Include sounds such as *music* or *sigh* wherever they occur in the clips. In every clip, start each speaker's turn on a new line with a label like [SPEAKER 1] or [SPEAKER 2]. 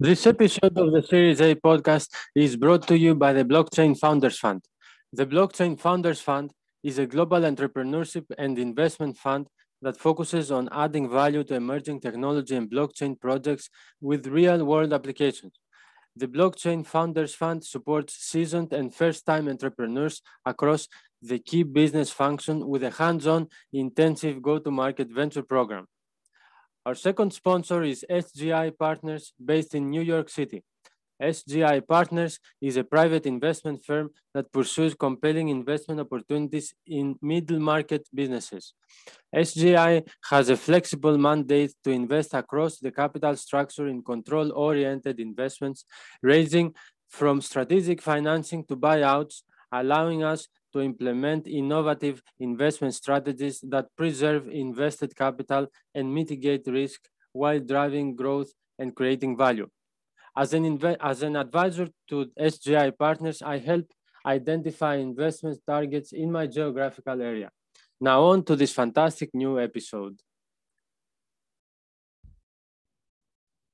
[SPEAKER 1] This episode of the Series A podcast is brought to you by the Blockchain Founders Fund. The Blockchain Founders Fund is a global entrepreneurship and investment fund that focuses on adding value to emerging technology and blockchain projects with real world applications. The Blockchain Founders Fund supports seasoned and first time entrepreneurs across the key business function with a hands on, intensive go to market venture program. Our second sponsor is SGI Partners based in New York City. SGI Partners is a private investment firm that pursues compelling investment opportunities in middle market businesses. SGI has a flexible mandate to invest across the capital structure in control oriented investments, ranging from strategic financing to buyouts, allowing us to implement innovative investment strategies that preserve invested capital and mitigate risk while driving growth and creating value. As an, as an advisor to SGI partners, I help identify investment targets in my geographical area. Now on to this fantastic new episode.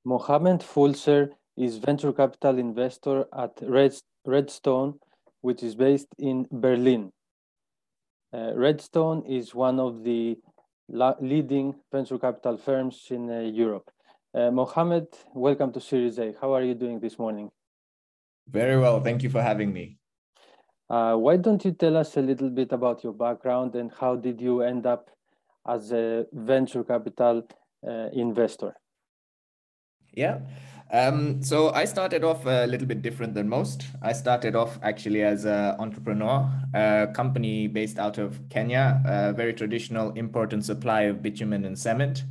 [SPEAKER 1] Mohamed Foulser is venture capital investor at Red, Redstone which is based in Berlin. Uh, Redstone is one of the leading venture capital firms in uh, Europe. Uh, Mohamed, welcome to Series A. How are you doing this morning?
[SPEAKER 2] Very well. Thank you for having me.
[SPEAKER 1] Uh, why don't you tell us a little bit about your background and how did you end up as a venture capital uh, investor?
[SPEAKER 2] Yeah. Um, so I started off a little bit different than most. I started off actually as an entrepreneur, a company based out of Kenya, a very traditional import and supply of bitumen and cement.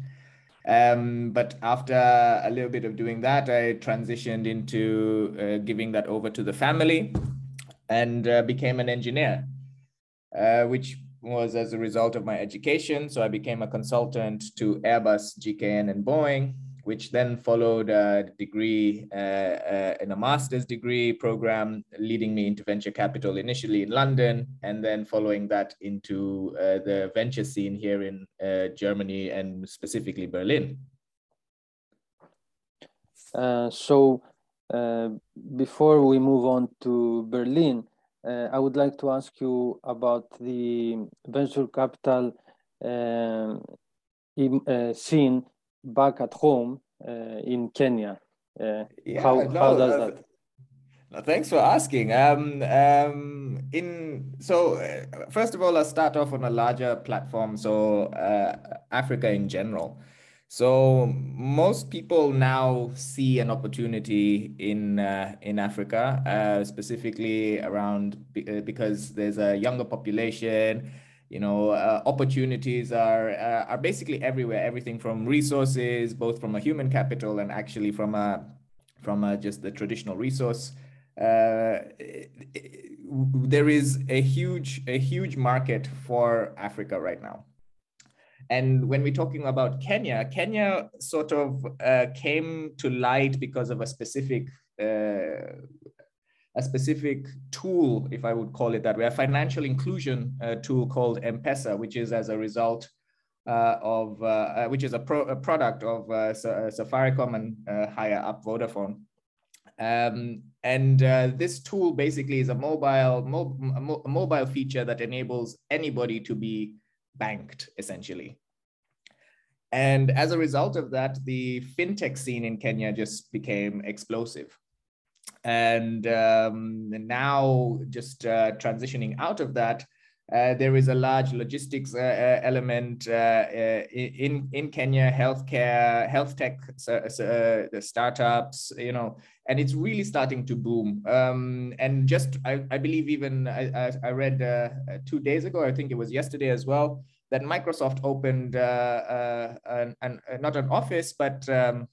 [SPEAKER 2] Um, but after a little bit of doing that, I transitioned into uh, giving that over to the family and uh, became an engineer, uh, which was as a result of my education. So I became a consultant to Airbus, GKN, and Boeing which then followed a degree uh, uh, in a master's degree program, leading me into venture capital initially in London, and then following that into uh, the venture scene here in uh, Germany and specifically Berlin.
[SPEAKER 1] Uh, so, uh, before we move on to Berlin, I would like to ask you about the venture capital scene back at home uh, in Kenya. Uh, yeah, how, no, how does that?
[SPEAKER 2] No, thanks for asking. Um, um, in so uh, first of all, I'll start off on a larger platform. So uh, Africa in general. So most people now see an opportunity in uh, in Africa, uh, specifically around because there's a younger population you know uh, opportunities are uh, are basically everywhere. Everything from resources both from a human capital and actually from a from a, just the traditional resource. Uh, there is a huge a huge market for africa right now. And when we're talking about kenya kenya sort of uh, came to light because of a specific uh, a specific tool, if I would call it that way, a financial inclusion uh, tool called M-Pesa, which is as a result uh, of, uh, uh which is a, pro, a product of uh, uh, Safaricom and higher up Vodafone. Um, and this tool basically is a mobile, mo a mobile feature that enables anybody to be banked essentially. And as a result of that, the fintech scene in Kenya just became explosive and um, now just uh, transitioning out of that uh, there is a large logistics uh, uh element uh, uh, in in Kenya, healthcare, health tech the startups, you know, and it's really starting to boom. Um, and just I, I believe even I, I read two days ago, I think it was yesterday as well, that Microsoft opened an, an, not an office, but um,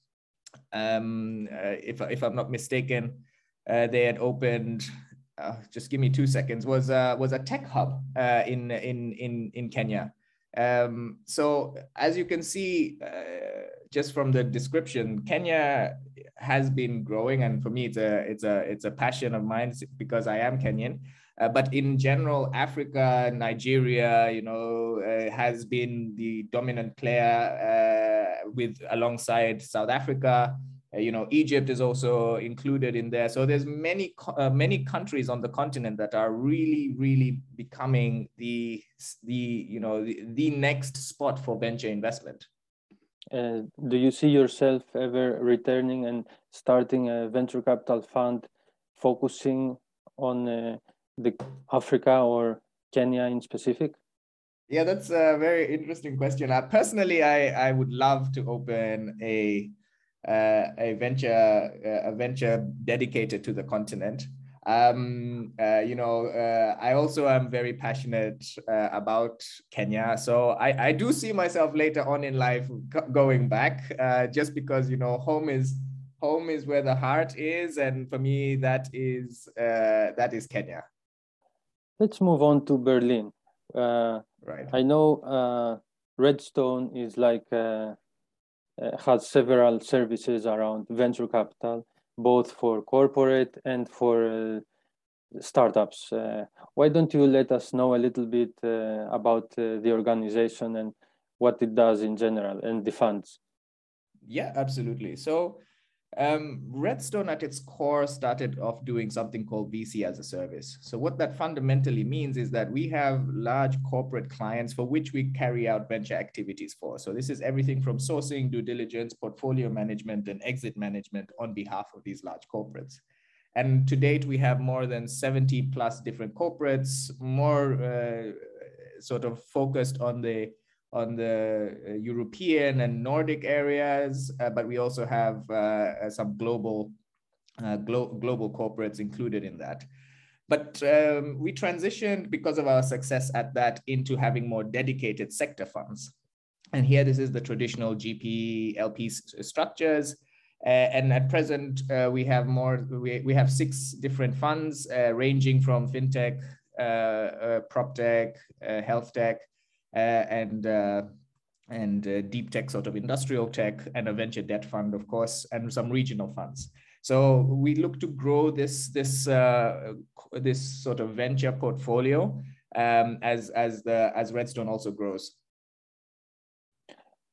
[SPEAKER 2] um, if if I'm not mistaken uh, they had opened. Uh, just give me two seconds. Was uh, was a tech hub uh, in in in in Kenya. Um, so as you can see, uh, just from the description, Kenya has been growing, and for me, it's a it's a it's a passion of mine because I am Kenyan. Uh, but in general, Africa, Nigeria, you know, uh, has been the dominant player uh, with alongside South Africa, Uh, you know, Egypt is also included in there. So there's many uh, many countries on the continent that are really really becoming the the you know the, the next spot for venture investment.
[SPEAKER 1] Uh, do you see yourself ever returning and starting a venture capital fund focusing on uh, the Africa or Kenya in specific?
[SPEAKER 2] Yeah, that's a very interesting question. Uh, personally, I, I would love to open a uh, a venture uh, a venture dedicated to the continent. Um, uh, you know, uh, I also am very passionate uh, about Kenya, so I, I do see myself later on in life going back, uh, just because you know home is home is where the heart is, and for me that is that is Kenya.
[SPEAKER 1] Let's move on to Berlin.
[SPEAKER 2] Right.
[SPEAKER 1] I know Redstone is like uh, has several services around venture capital, both for corporate and for uh, startups. Uh, why don't you let us know a little bit uh, about uh, the organization and what it does in general and the funds?
[SPEAKER 2] Yeah, absolutely. So um, Redstone at its core started off doing something called VC as a service. So what that fundamentally means is that we have large corporate clients for which we carry out venture activities for. So this is everything from sourcing, due diligence, portfolio management, and exit management on behalf of these large corporates. And to date, we have more than 70 plus different corporates, more uh, sort of focused on the on the uh, European and Nordic areas, uh, but we also have uh, some global, glo global corporates included in that. But um, we transitioned because of our success at that into having more dedicated sector funds. And here, this is the traditional GP LP structures. Uh, and at present, uh, we have more, we, we have six different funds uh, ranging from fintech, prop tech, health tech, and uh, and uh, deep tech, sort of industrial tech, and a venture debt fund, of course, and some regional funds. So we look to grow this this this sort of venture portfolio um, as as the as Redstone also grows.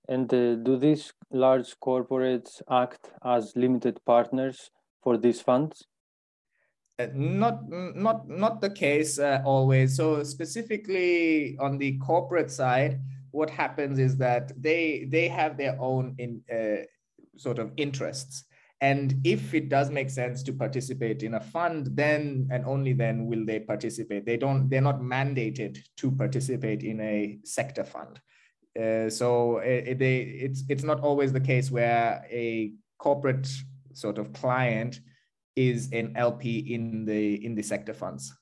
[SPEAKER 1] And uh, do these large corporates act as limited partners for these funds?
[SPEAKER 2] Uh, not not not the case uh, always. So specifically on the corporate side what happens is that they they have their own in uh, sort of interests. And if it does make sense to participate in a fund then and only then will they participate. They don't they're not mandated to participate in a sector fund. Uh, so it, uh, they it's it's not always the case where a corporate sort of client is an LP in the in the sector funds.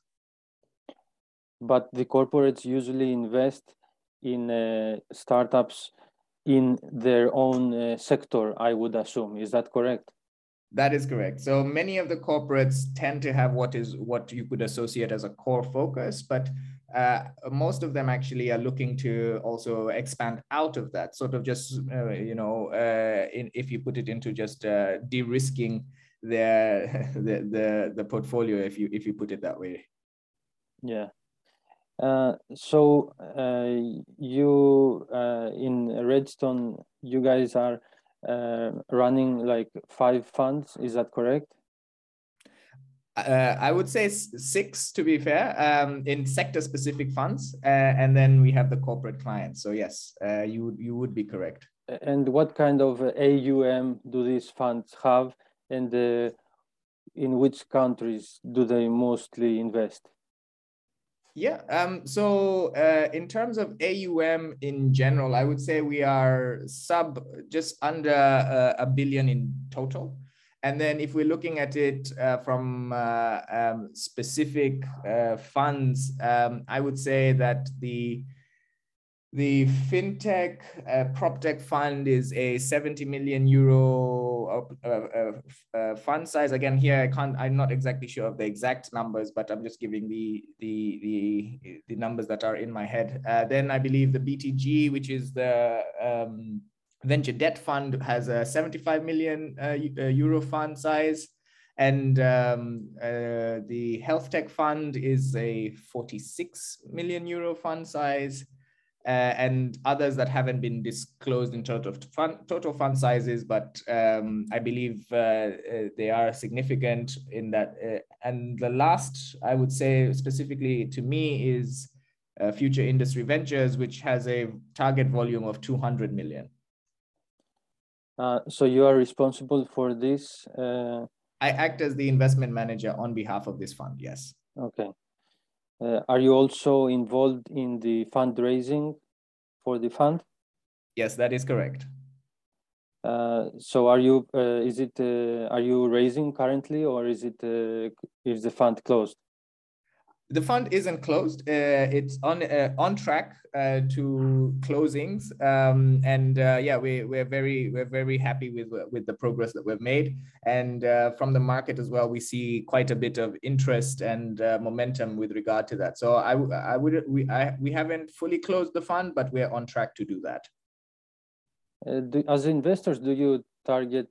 [SPEAKER 1] But the corporates usually invest in uh, startups in their own uh, sector, I would assume. Is that correct?
[SPEAKER 2] That is correct. So many of the corporates tend to have what is what you could associate as a core focus, but uh, most of them actually are looking to also expand out of that. Sort of just uh, you know, uh, in, if you put it into just uh, de-risking their *laughs* the, the the portfolio if you if you put it that way
[SPEAKER 1] yeah uh, so uh, you uh, in redstone you guys are uh, running like five funds is that correct
[SPEAKER 2] uh, I would say six to be fair, um, in sector specific funds, uh, and then we have the corporate clients. So yes, you you would be correct.
[SPEAKER 1] And what kind of AUM do these funds have? And uh, in which countries do they mostly invest?
[SPEAKER 2] Yeah, um, so uh, in terms of AUM in general, I would say we are sub just under uh, a billion in total. And then if we're looking at it uh, from uh, um, specific uh, funds, um, I would say that the the fintech uh, prop tech fund is a 70 million euro uh, uh, uh, fund size. Again, here I can't. I'm not exactly sure of the exact numbers, but I'm just giving the the the, the numbers that are in my head. Uh, then I believe the BTG, which is the um, venture debt fund, has a 75 million uh, euro fund size. And um, the health tech fund is a 46 million euro fund size uh, and others that haven't been disclosed in total fund, total fund sizes, but um, I believe uh, uh, they are significant in that. Uh, and the last, I would say specifically to me, is uh, Future Industry Ventures, which has a target volume of 200 million.
[SPEAKER 1] Uh, so you are responsible for this?
[SPEAKER 2] I act as the investment manager on behalf of this fund, yes.
[SPEAKER 1] Okay. Uh, are you also involved in the fundraising for the fund?
[SPEAKER 2] Yes, that is correct.
[SPEAKER 1] Uh, so are you uh, is it uh, are you raising currently or is it uh, is the fund closed
[SPEAKER 2] the fund isn't closed. Uh, it's on uh, on track uh, to closings, um, and uh, yeah, we we're very we're very happy with with the progress that we've made, and uh, from the market as well, we see quite a bit of interest and uh, momentum with regard to that. So I I would we I, we haven't fully closed the fund, but we're on track to do that.
[SPEAKER 1] Do, as investors, do you target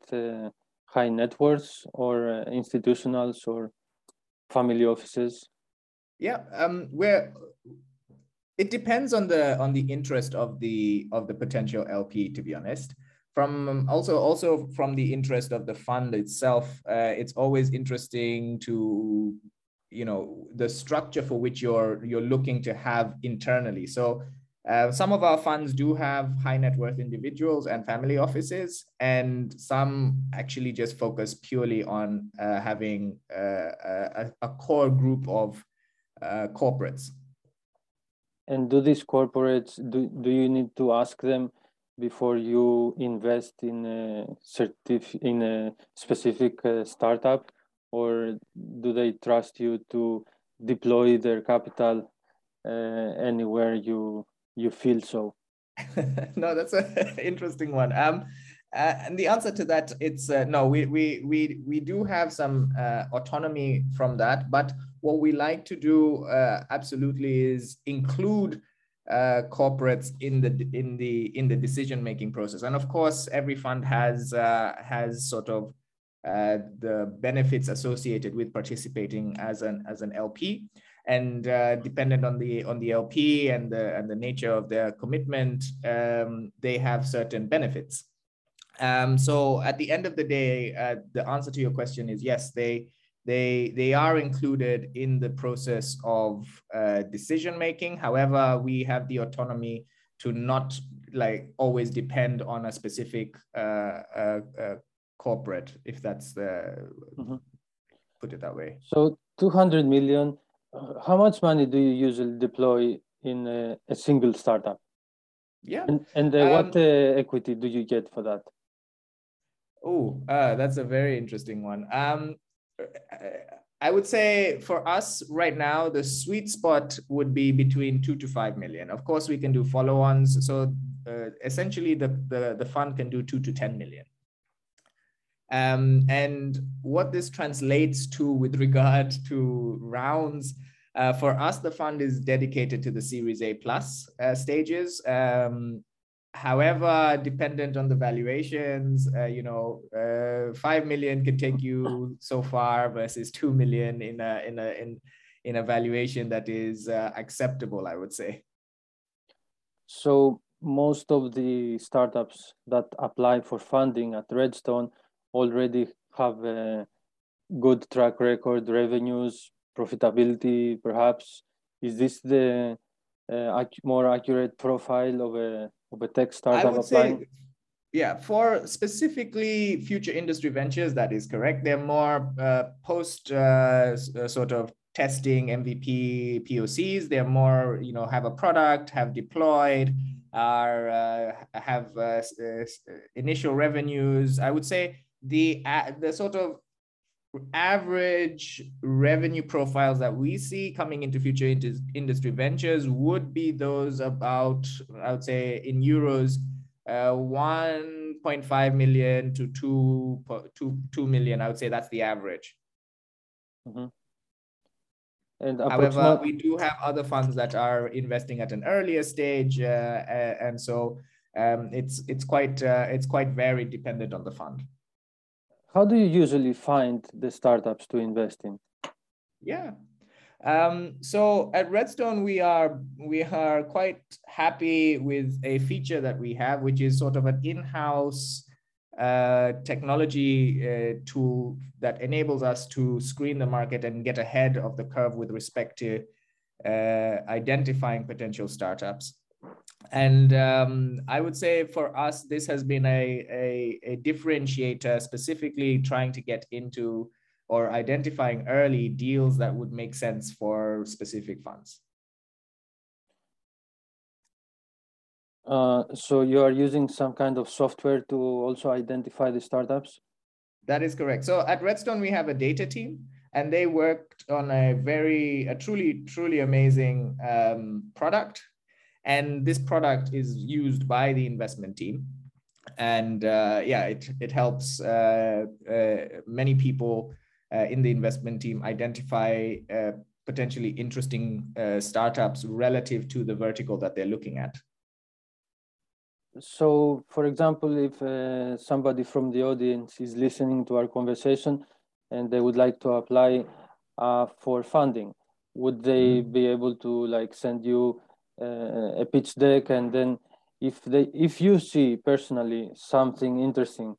[SPEAKER 1] high net worths or institutionals or family offices?
[SPEAKER 2] Yeah, um, where it depends on the on the interest of the of the potential LP. To be honest, from also also from the interest of the fund itself, uh, it's always interesting to you know the structure for which you're you're looking to have internally. So uh, some of our funds do have high net worth individuals and family offices, and some actually just focus purely on uh, having uh, a, a, core group of corporates.
[SPEAKER 1] And do these corporates do, do you need to ask them before you invest in a certif in a specific uh, startup, or do they trust you to deploy their capital uh, anywhere you you feel so? *laughs*
[SPEAKER 2] no, that's an *laughs* interesting one. Um, uh, and the answer to that, it's uh, no. We we we we do have some uh, autonomy from that, but what we like to do uh, absolutely is include uh, corporates in the in the in the decision making process. And of course, every fund has uh, has sort of the benefits associated with participating as an as an LP and uh, dependent on the on the LP and the and the nature of their commitment, um, they have certain benefits. Um, so at the end of the day, uh, the answer to your question is yes, they they they are included in the process of uh, decision making. However, we have the autonomy to not like always depend on a specific uh, uh, uh corporate, if that's the mm-hmm. put it that way.
[SPEAKER 1] So 200 million. Uh, how much money do you usually deploy in a, a single startup?
[SPEAKER 2] Yeah.
[SPEAKER 1] And, and um, what equity do you get for that?
[SPEAKER 2] Oh, uh, that's a very interesting one. Um, I would say for us right now, the sweet spot would be between two to five million. Of course, we can do follow-ons. So uh, essentially, the, the the fund can do two to ten million. Um, and what this translates to with regard to rounds, uh, for us, the fund is dedicated to the Series A plus uh, stages. Um, however dependent on the valuations uh, you know uh, 5 million can take you so far versus 2 million in a in a in in a valuation that is uh, acceptable i would say.
[SPEAKER 1] So most of the startups that apply for funding at redstone already have a good track record revenues profitability perhaps. Is this the uh, more accurate profile of a of a tech startup I would applying? Say,
[SPEAKER 2] yeah, for specifically future industry ventures, that is correct. They're more uh, post uh, uh sort of testing MVP POCs. They're more, you know, have a product, have deployed, are uh, have uh, uh, initial revenues. I would say the the sort of average revenue profiles that we see coming into future industry ventures would be those about, I would say, in euros, uh, 1.5 million to 2, 2, 2 million. I would say that's the average. Mm-hmm. And However, we do have other funds that are investing at an earlier stage, uh, and so um, it's it's quite uh, it's quite varied dependent on the fund.
[SPEAKER 1] How do you usually find the startups to invest in?
[SPEAKER 2] Yeah. Um, so at Redstone, we are we are quite happy with a feature that we have, which is sort of an in-house uh, technology uh, tool that enables us to screen the market and get ahead of the curve with respect to uh, identifying potential startups. And um, I would say for us, this has been a, a, a differentiator, specifically trying to get into or identifying early deals that would make sense for specific funds.
[SPEAKER 1] Uh, so you are using some kind of software to also identify the startups?
[SPEAKER 2] That is correct. So at Redstone, we have a data team and they worked on a very, a truly, truly amazing um, product. And this product is used by the investment team. And uh, yeah, it, it helps uh, uh many people uh, in the investment team identify uh, potentially interesting uh, startups relative to the vertical that they're looking at.
[SPEAKER 1] So, for example, if uh, somebody from the audience is listening to our conversation and they would like to apply uh, for funding, would they mm-hmm. be able to like send you Uh, a pitch deck and then if they if you see personally something interesting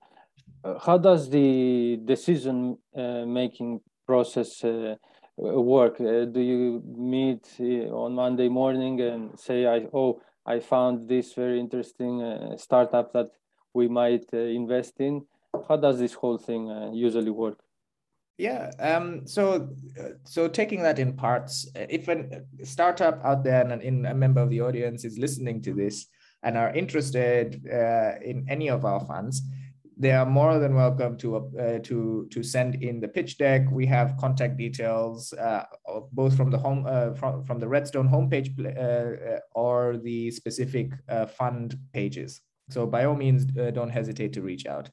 [SPEAKER 1] uh, how does the decision uh, making process uh, uh work? Uh, do you meet on Monday morning and say, "I oh, I found this very interesting startup that we might invest in"? How does this whole thing usually work?
[SPEAKER 2] Yeah. Um, so, so taking that in parts, if a startup out there and in a member of the audience is listening to this and are interested uh, in any of our funds, they are more than welcome to uh, to to send in the pitch deck. We have contact details uh, both from the home uh, from from the Redstone homepage uh, uh, or the specific uh, fund pages. So by all means, don't hesitate to reach out.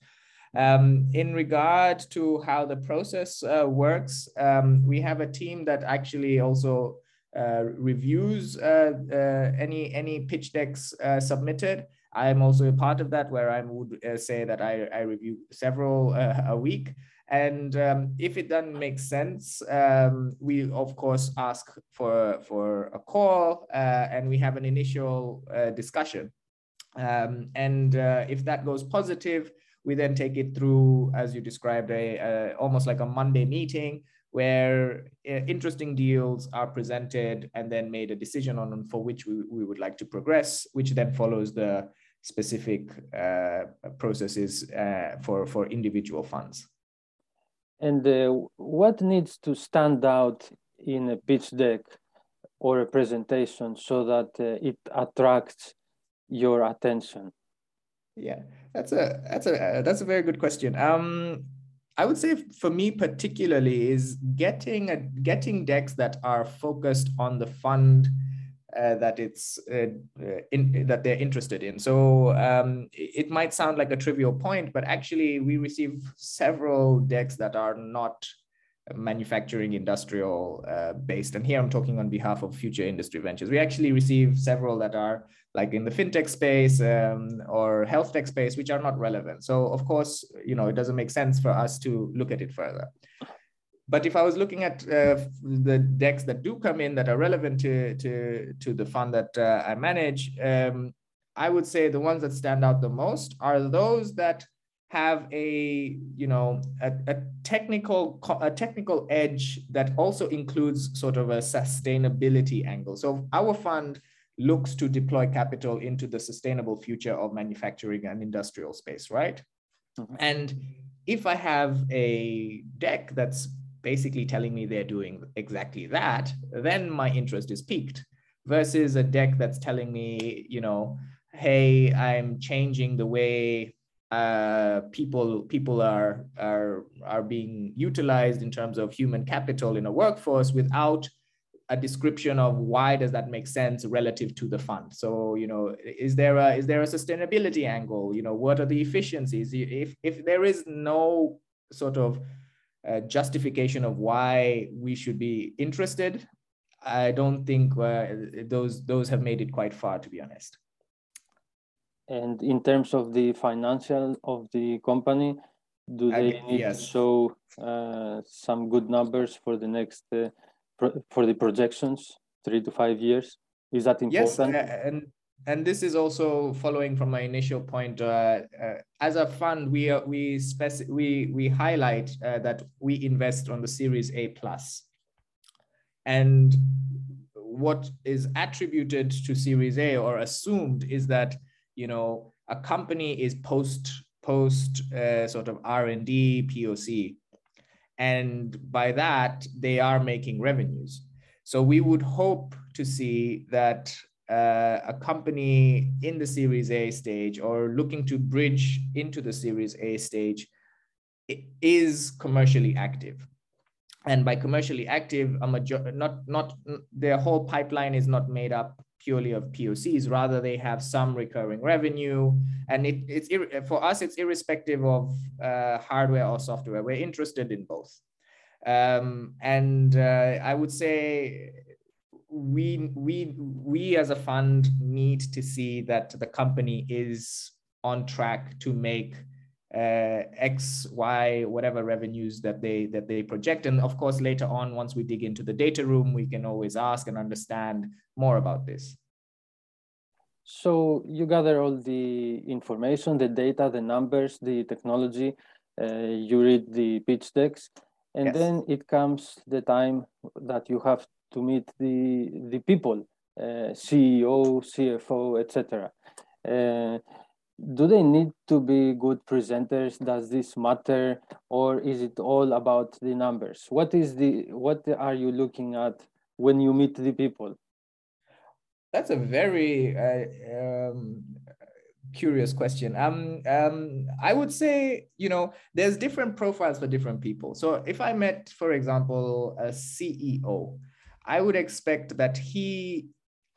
[SPEAKER 2] Um, in regard to how the process works, um, we have a team that actually also reviews any any pitch decks submitted. I'm also a part of that where I would uh, say that I, I review several uh, a week. And um, if it doesn't make sense, um, we of course ask for, for a call uh, and we have an initial uh, discussion. Um, and uh, if that goes positive, we then take it through, as you described, a, a almost like a Monday meeting where uh, interesting deals are presented and then made a decision on for which we, we would like to progress, which then follows the specific uh, processes uh, for, for individual funds.
[SPEAKER 1] And uh, what needs to stand out in a pitch deck or a presentation so that uh, it attracts your attention?
[SPEAKER 2] Yeah, that's a that's a that's a very good question. Um, I would say for me particularly is getting a getting decks that are focused on the fund uh, that it's uh, uh, in, that they're interested in. So um, it might sound like a trivial point, but actually we receive several decks that are not manufacturing industrial uh, based. And here I'm talking on behalf of Future Industry Ventures. We actually receive several that are like in the fintech space um, or health tech space, which are not relevant. So of course, you know, it doesn't make sense for us to look at it further. But if I was looking at uh, the decks that do come in that are relevant to, to, to the fund that uh, I manage, um, I would say the ones that stand out the most are those that have a you know a, a technical a technical edge that also includes sort of a sustainability angle. So our fund looks to deploy capital into the sustainable future of manufacturing and industrial space, right? Mm-hmm. And if I have a deck that's basically telling me they're doing exactly that, then my interest is piqued versus a deck that's telling me, you know, hey, I'm changing the way uh, people people are are are being utilized in terms of human capital in a workforce without a description of why does that make sense relative to the fund so you know is there a is there a sustainability angle you know what are the efficiencies if if there is no sort of uh, justification of why we should be interested, I don't think uh, those those have made it quite far, to be honest.
[SPEAKER 1] And in terms of the financial of the company, do they need yes. to show uh, some good numbers for the next uh, for the projections, three to five years? Is that important?
[SPEAKER 2] Yes, and and this is also following from my initial point. Uh, uh, as a fund, we uh, we spec- we we highlight uh, that we invest on the Series A plus, and what is attributed to Series A or assumed is that you know a company is post post uh, sort of R and D POC, and by that they are making revenues. So we would hope to see that uh, a company in the Series A stage or looking to bridge into the Series A stage is commercially active. And by commercially active, a major not not their whole pipeline is not made up purely of POCs. Rather, they have some recurring revenue, and it, it's for us it's irrespective of uh, hardware or software. We're interested in both. Um, and uh, I would say we we we as a fund need to see that the company is on track to make uh, X, Y, whatever revenues that they that they project. And of course, later on, once we dig into the data room, we can always ask and understand more about this.
[SPEAKER 1] So you gather all the information, the data, the numbers, the technology. Uh, you read the pitch decks, and yes. then it comes the time that you have to meet the the people, uh, CEO, CFO, etc. Do they need to be good presenters? Does this matter, or is it all about the numbers? What is the what are you looking at when you meet the people?
[SPEAKER 2] That's a very uh, um, curious question. Um, um, I would say, you know, there's different profiles for different people. So if I met, for example, a CEO, I would expect that he,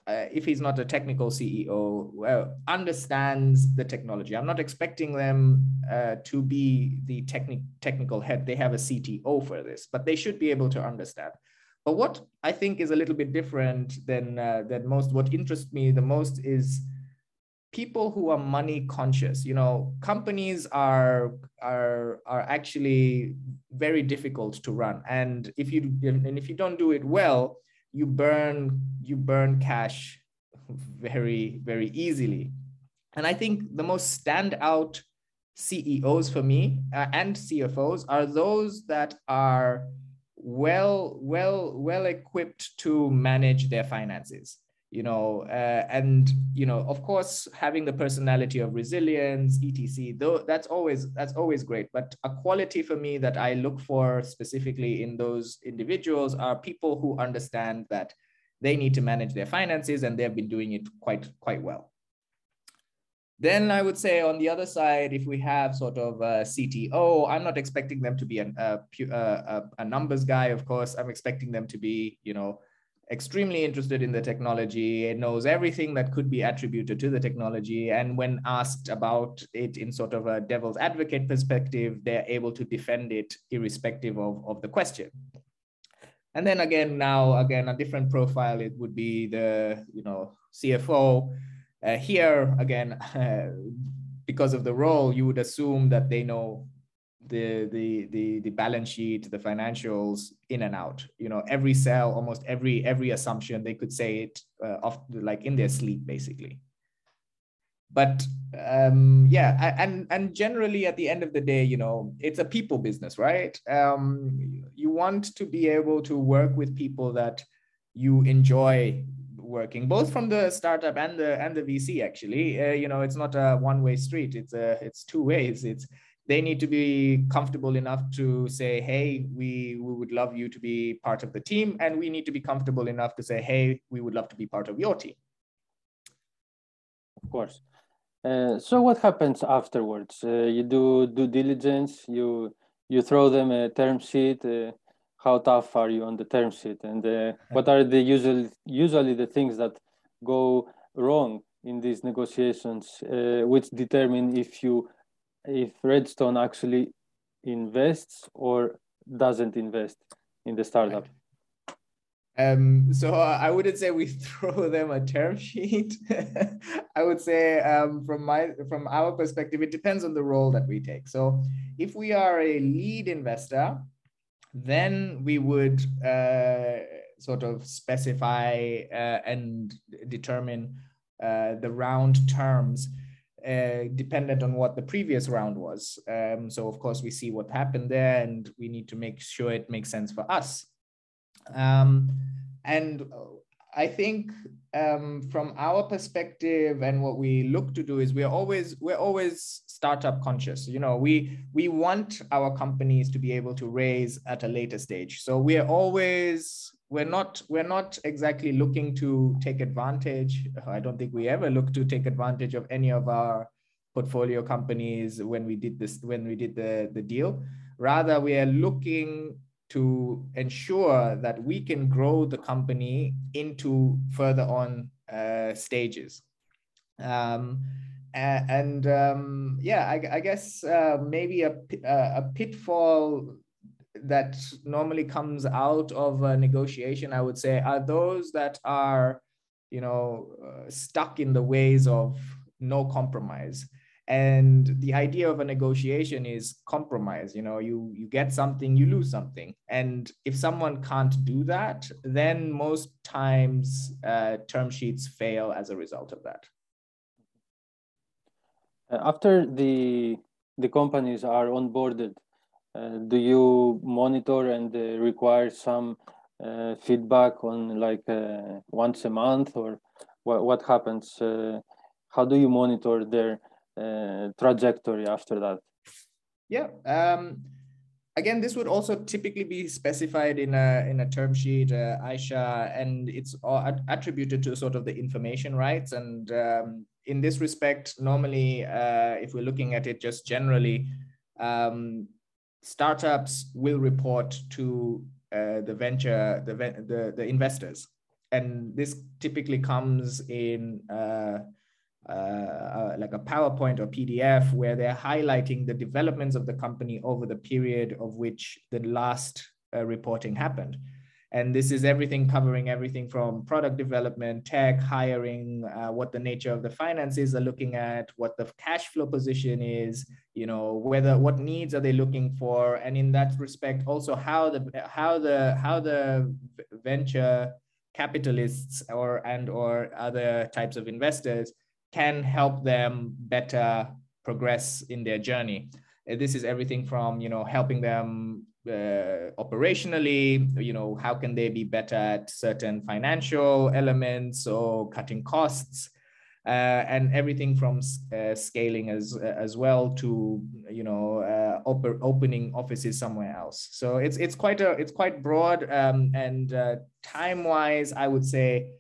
[SPEAKER 2] uh, if he's not a technical CEO, well, understands the technology. I'm not expecting them uh, to be the techni- technical head. They have a CTO for this, but they should be able to understand. But what I think is a little bit different than uh, than most. What interests me the most is people who are money conscious you know companies are are are actually very difficult to run and if you and if you don't do it well you burn you burn cash very very easily. And i think the most standout ceos for me uh, and cfos are those that are well well well equipped to manage their finances you know uh, and you know of course having the personality of resilience etc though that's always that's always great. But a quality for me that i look for specifically in those individuals are people who understand that they need to manage their finances and they've been doing it quite quite well. Then i would say on the other side if we have sort of a cto i'm not expecting them to be an, a, a, a numbers guy of course. I'm expecting them to be you know extremely interested in the technology. It knows everything that could be attributed to the technology. And when asked about it in sort of a devil's advocate perspective, they're able to defend it irrespective of, of the question. And then again, now again, a different profile, it would be the, you know, CFO. Uh, here, again, uh, *laughs* because of the role, you would assume that they know the the the the balance sheet the financials in and out. You know every cell almost every every assumption they could say it uh, off like in their sleep basically. But um yeah and and generally at the end of the day you know it's a people business right? Um you want to be able to work with people that you enjoy working both from the startup and the and the vc actually. Uh, you know it's not a one way street. It's a it's two ways. It's they need to be comfortable enough to say, hey, we, we would love you to be part of the team. And we need to be comfortable enough to say, hey, we would love to be part of your team.
[SPEAKER 1] Of course. Uh, so what happens afterwards? Uh, you do due diligence, you you throw them a term sheet. Uh, how tough are you on the term sheet? And uh, *laughs* what are the usual usually the things that go wrong in these negotiations, uh, which determine if you if Redstone actually invests or doesn't invest in the startup?
[SPEAKER 2] Um, so I wouldn't say we *laughs* throw them a term sheet. *laughs* I would say um, from my from our perspective, it depends on the role that we take. So if we are a lead investor, then we would uh, sort of specify uh, and determine uh, the round terms uh, dependent on what the previous round was. Um, so of course we see what happened there, and we need to make sure it makes sense for us. Um, and I think um, from our perspective and what we look to do is we're always we're always startup conscious. You know, we we want our companies to be able to raise at a later stage. So we're always we're not we're not exactly looking to take advantage. I don't think we ever look to take advantage of any of our portfolio companies when we did this when we did the the deal. Rather, we are looking to ensure that we can grow the company into further on uh, stages. Um, and um, yeah, I, I guess uh, maybe a, a pitfall that normally comes out of a negotiation, I would say, are those that are, you know, uh, stuck in the ways of no compromise. And the idea of a negotiation is compromise you know you you get something you lose something. And if someone can't do that then most times uh, term sheets fail as a result of that.
[SPEAKER 1] After the the companies are onboarded do you monitor and uh, require some uh, feedback on like uh, once a month or what, what happens how do you monitor their uh, trajectory after that?
[SPEAKER 2] Yeah. Um, again, this would also typically be specified in a in a term sheet, uh, Aisha, and it's attributed to sort of the information rights. And um, in this respect, normally, uh, if we're looking at it just generally, um, startups will report to uh, the venture, the, the the investors, and this typically comes in uh, uh, uh, like a PowerPoint or PDF where they're highlighting the developments of the company over the period of which the last uh, reporting happened. And this is everything covering everything from product development, tech, hiring, uh, what the nature of the finances are looking at, what the cash flow position is, you know, whether what needs are they looking for, and in that respect, also how the how the how the venture capitalists or and or other types of investors can help them better progress in their journey. Uh, this is everything from you know helping them uh, operationally you know how can they be better at certain financial elements or cutting costs uh, and everything from uh, scaling as as well to you know uh, op- opening offices somewhere else so it's it's quite a it's quite broad um, and uh, time wise i would say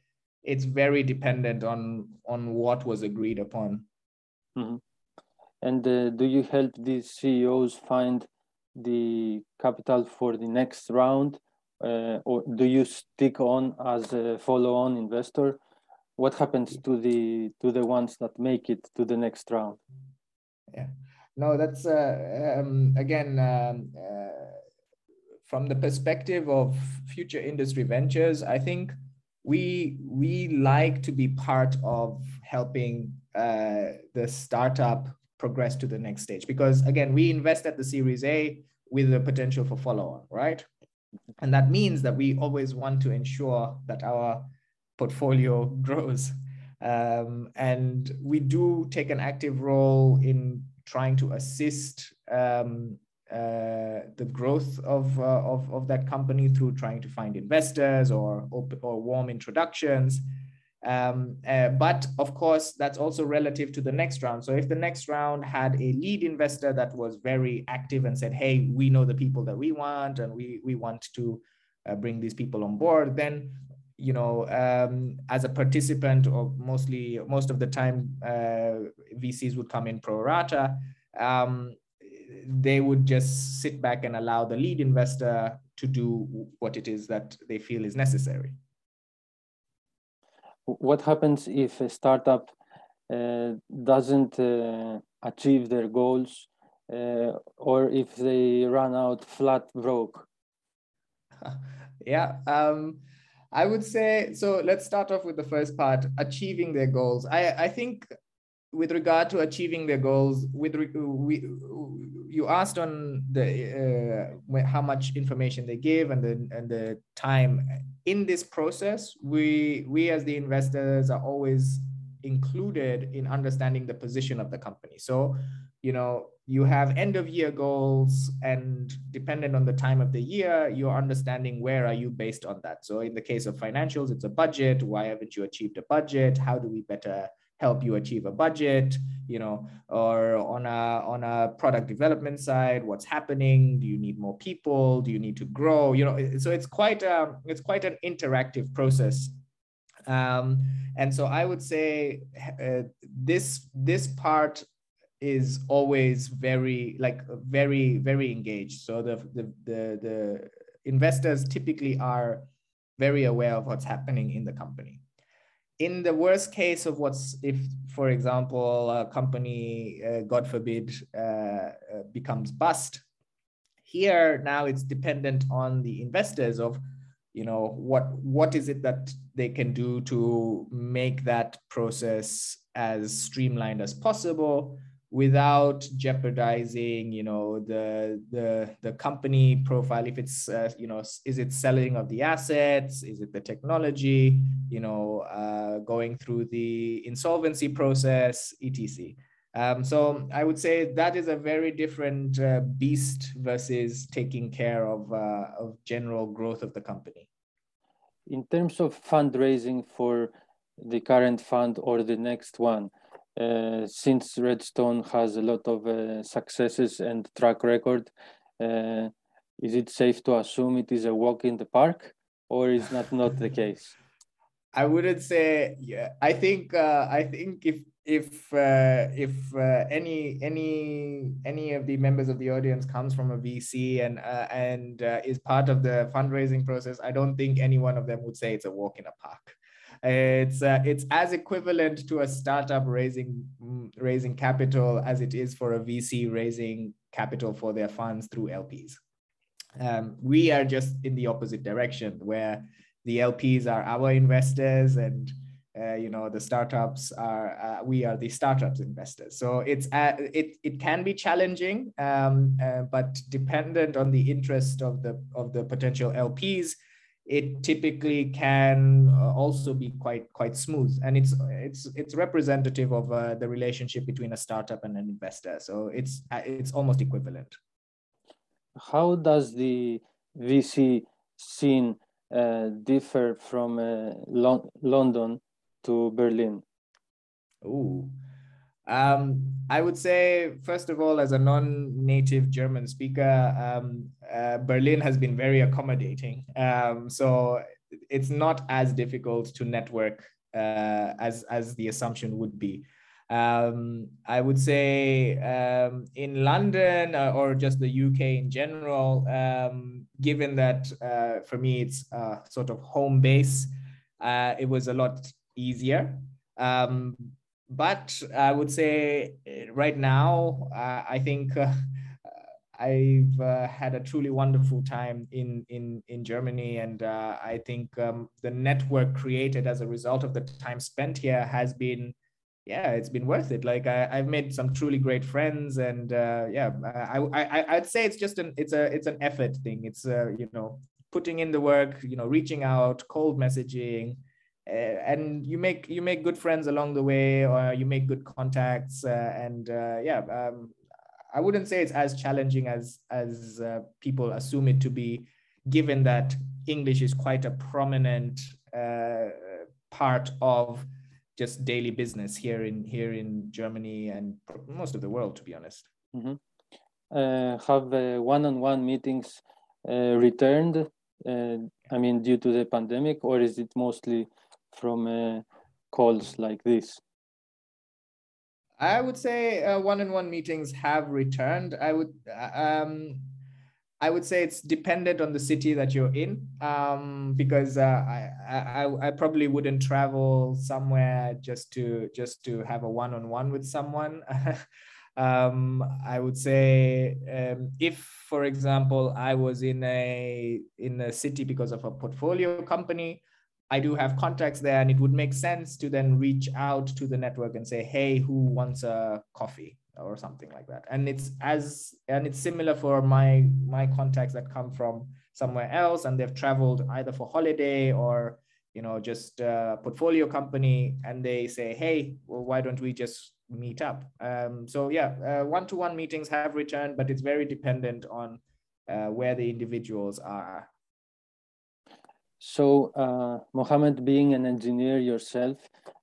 [SPEAKER 2] it's very dependent on on what was agreed upon.
[SPEAKER 1] Mm-hmm. And uh, do you help these CEOs find the capital for the next round, uh, or do you stick on as a follow-on investor? What happens to the to the ones that make it to the next round?
[SPEAKER 2] Yeah, no, that's uh, um, again. Um, uh, from the perspective of future industry ventures, I think we we like to be part of helping uh, the startup progress to the next stage. Because again we invest at the series a with the potential for follow-on right? And that means that we always want to ensure that our portfolio *laughs* grows. Um, and we do take an active role in trying to assist um, uh, the growth of, uh, of, of that company through trying to find investors or, or warm introductions. Um, uh, but of course, that's also relative to the next round. So if the next round had a lead investor that was very active and said, hey, we know the people that we want and we, we want to uh, bring these people on board, then you know, um, as a participant, or mostly most of the time, uh, VCs would come in pro rata. Um, they would just sit back and allow the lead investor to do what it is that they feel is necessary.
[SPEAKER 1] What happens if a startup uh, doesn't uh, achieve their goals uh, or if they run out flat broke? *laughs*
[SPEAKER 2] yeah. Um, I would say so. Let's start off with the first part achieving their goals. I, I think with regard to achieving their goals, with we, you asked on the uh, how much information they give and the and the time in this process. We we as the investors are always included in understanding the position of the company. So, you know, you have end of year goals and dependent on the time of the year you're understanding where are you based on that so in the case of financials it's a budget why haven't you achieved a budget how do we better help you achieve a budget you know or on a on a product development side what's happening? Do you need more people? Do you need to grow? You know so it's quite a um, it's quite an interactive process. Um, and so i would say uh, this this part is always very like very very engaged. So the the the, the investors typically are very aware of what's happening in the company in the worst case of what's if for example a company uh, god forbid uh, uh, becomes bust here now it's dependent on the investors of you know what what is it that they can do to make that process as streamlined as possible without jeopardizing you know the the the company profile. If it's uh, you know is it selling of the assets? Is it the technology you know uh, going through the insolvency process etc. Um, so i would say that is a very different uh, beast versus taking care of uh, of general growth of the company.
[SPEAKER 1] In terms of fundraising for the current fund or the next one uh, since Redstone has a lot of uh, successes and track record, uh, is it safe to assume it is a walk in the park, or is that not the *laughs* case?
[SPEAKER 2] I wouldn't say. Yeah, I think. Uh, I think if if uh, if uh, any any any of the members of the audience comes from a VC and and is part of the fundraising process, I don't think any one of them would say it's a walk in a park. It's uh, it's as equivalent to a startup raising raising capital as it is for a VC raising capital for their funds through LPs. Um, we are just in the opposite direction, where the LPs are our investors and uh, you know the startups are uh, we are the startups investors so it's uh, it it can be challenging um, uh, but dependent on the interest of the of the potential lps it typically can uh, also be quite quite smooth. And it's it's it's representative of uh, the relationship between a startup and an investor. So it's uh, it's almost equivalent.
[SPEAKER 1] How does the vc scene uh, differ from uh, Lo london to berlin?
[SPEAKER 2] Oh um, I would say, first of all, as a non-native German speaker, um, uh, Berlin has been very accommodating. Um, so it's not as difficult to network uh, as as the assumption would be. Um, I would say um, in London uh, or just the UK in general, um, given that uh, for me it's sort of home base, uh, it was a lot easier. But I would say eh, right now, uh, I think uh, *laughs* I've uh, had a truly wonderful time in in in Germany, and uh, I think um, the network created as a result of the time spent here has been, yeah, it's been worth it. Like I, have made some truly great friends, and uh, yeah, I, I I'd say it's just an it's a it's an effort thing. It's uh, you know putting in the work, you know, reaching out, cold messaging and you make you make good friends along the way or you make good contacts uh, and uh, yeah um, i wouldn't say it's as challenging as as uh, people assume it to be given that english is quite a prominent uh, part of just daily business here in here in germany and most of the world to be honest
[SPEAKER 1] mm-hmm. Uh, have one-on-one meetings returned i mean due to the pandemic or is it mostly from uh, calls like this?
[SPEAKER 2] I would say uh, one-on-one meetings have returned. I would um, I would say it's dependent on the city that you're in, um, because uh, I, I I probably wouldn't travel somewhere just to just to have a one-on-one with someone. *laughs* um, I would say um, if, for example, I was in a in a city because of a portfolio company, I do have contacts there, and it would make sense to then reach out to the network and say, "Hey, who wants a coffee?" or something like that. And it's as and it's similar for my my contacts that come from somewhere else, and they've traveled either for holiday or you know just a portfolio company, and they say, "Hey, well, why don't we just meet up?" Um, so yeah, one to one meetings have returned, but it's very dependent on uh, where the individuals are
[SPEAKER 1] so, uh, Mohamed, being an engineer yourself,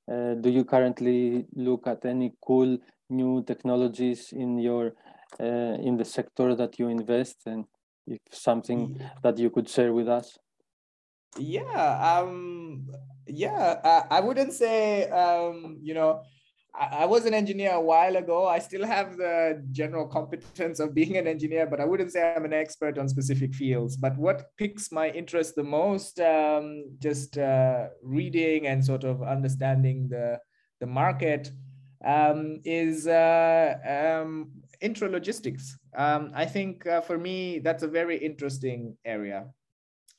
[SPEAKER 1] uh, do you currently look at any cool new technologies in your uh, in the sector that you invest and if something that you could share with us?
[SPEAKER 2] Yeah, um, yeah, I, I wouldn't say, um, you know, I, was an engineer a while ago. I still have the general competence of being an engineer, but I wouldn't say I'm an expert on specific fields. But what piques my interest the most, um, just uh, reading and sort of understanding the, the market, um, is uh, um, intralogistics. Um, I think uh, for me, that's a very interesting area.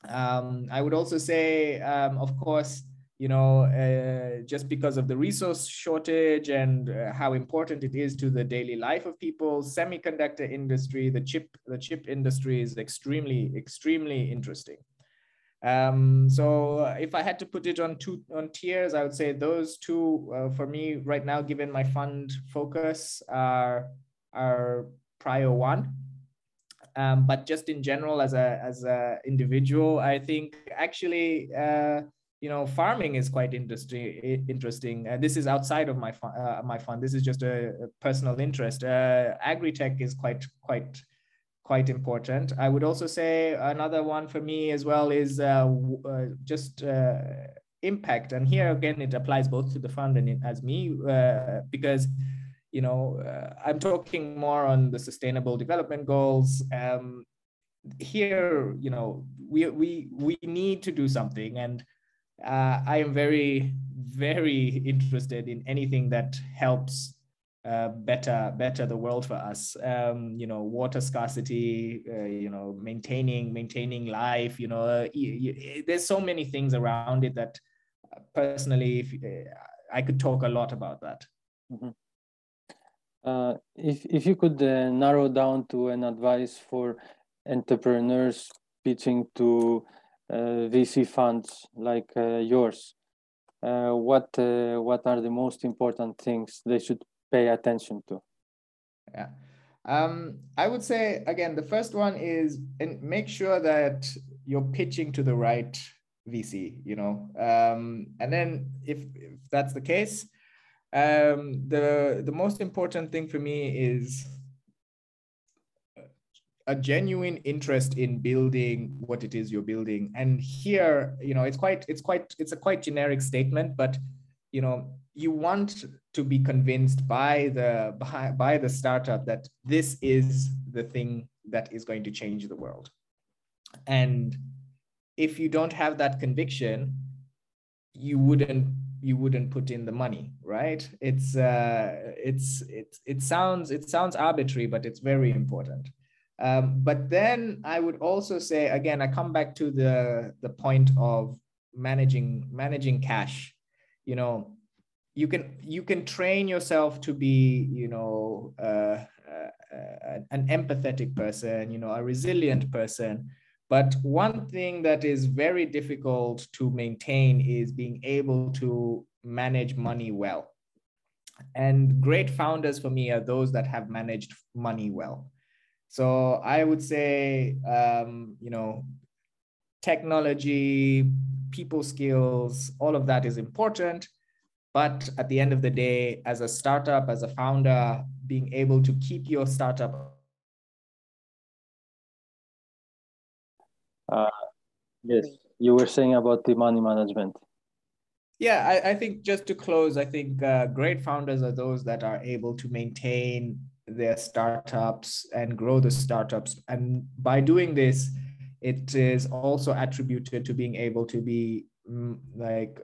[SPEAKER 2] Um, I would also say, um, of course, you know, uh, just because of the resource shortage and uh, how important it is to the daily life of people, semiconductor industry, the chip, the chip industry is extremely, extremely interesting. Um, so uh, if I had to put it on two on tiers, I would say those two uh, for me right now, given my fund focus, are are prior one. Um, but just in general, as a as a individual, I think actually uh, you know, farming is quite industry interesting. Uh, this is outside of my fund, uh, my fund. This is just a, a personal interest. Uh, agri-tech is quite quite quite important. I would also say another one for me as well is uh, uh, just uh, impact. And here again, it applies both to the fund and as me because you know I'm talking more on the sustainable development goals. Um, here, you know, we we we need to do something and uh, I am very, very interested in anything that helps uh, better better the world for us. Um, you know, water scarcity. Uh, you know, maintaining maintaining life. You know, uh, there's so many things around it that uh, personally, if, uh, I could talk a lot about that.
[SPEAKER 1] Mm-hmm. if if you could narrow down to an advice for entrepreneurs pitching to VC funds like uh, yours, uh, what what are the most important things they should pay attention to?
[SPEAKER 2] Yeah. Um, I would say again, the first one is and make sure that you're pitching to the right VC, you know, um, and then if, if that's the case, um, the the most important thing for me is a genuine interest in building what it is you're building. And here you know it's quite it's quite it's a quite generic statement but you know you want to be convinced by the by, by the startup that this is the thing that is going to change the world. And if you don't have that conviction you wouldn't you wouldn't put in the money right? It's uh it's it, it sounds it sounds arbitrary but it's very important um, but then I would also say again, I come back to the the point of managing managing cash. You know, you can you can train yourself to be you know uh, uh, an empathetic person, you know, a resilient person. But one thing that is very difficult to maintain is being able to manage money well. And great founders for me are those that have managed money well. So I would say, um, you know, technology, people skills, all of that is important. But at the end of the day, as a startup, as a founder, being able to keep your startup.
[SPEAKER 1] Uh, yes, you were saying about the money management.
[SPEAKER 2] Yeah, I, I think just to close, I think uh, great founders are those that are able to maintain their startups and grow the startups. And by doing this, it is also attributed to being able to be mm, like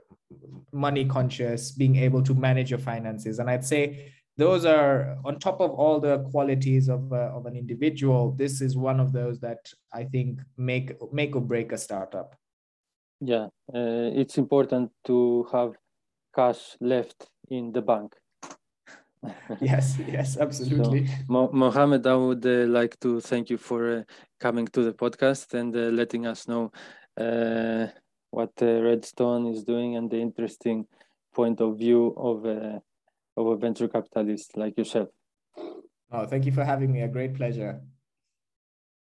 [SPEAKER 2] money conscious, being able to manage your finances. And I'd say those are on top of all the qualities of, uh, of an individual. This is one of those that I think make make or break a startup.
[SPEAKER 1] Yeah, uh, it's important to have cash left in the bank. *laughs*
[SPEAKER 2] yes, yes, absolutely.
[SPEAKER 1] So, Mohamed, I would uh, like to thank you for uh, coming to the podcast and uh, letting us know uh, what uh, Redstone is doing and the interesting point of view of, uh, of a venture capitalist like yourself.
[SPEAKER 2] Oh, thank you for having me. A great pleasure.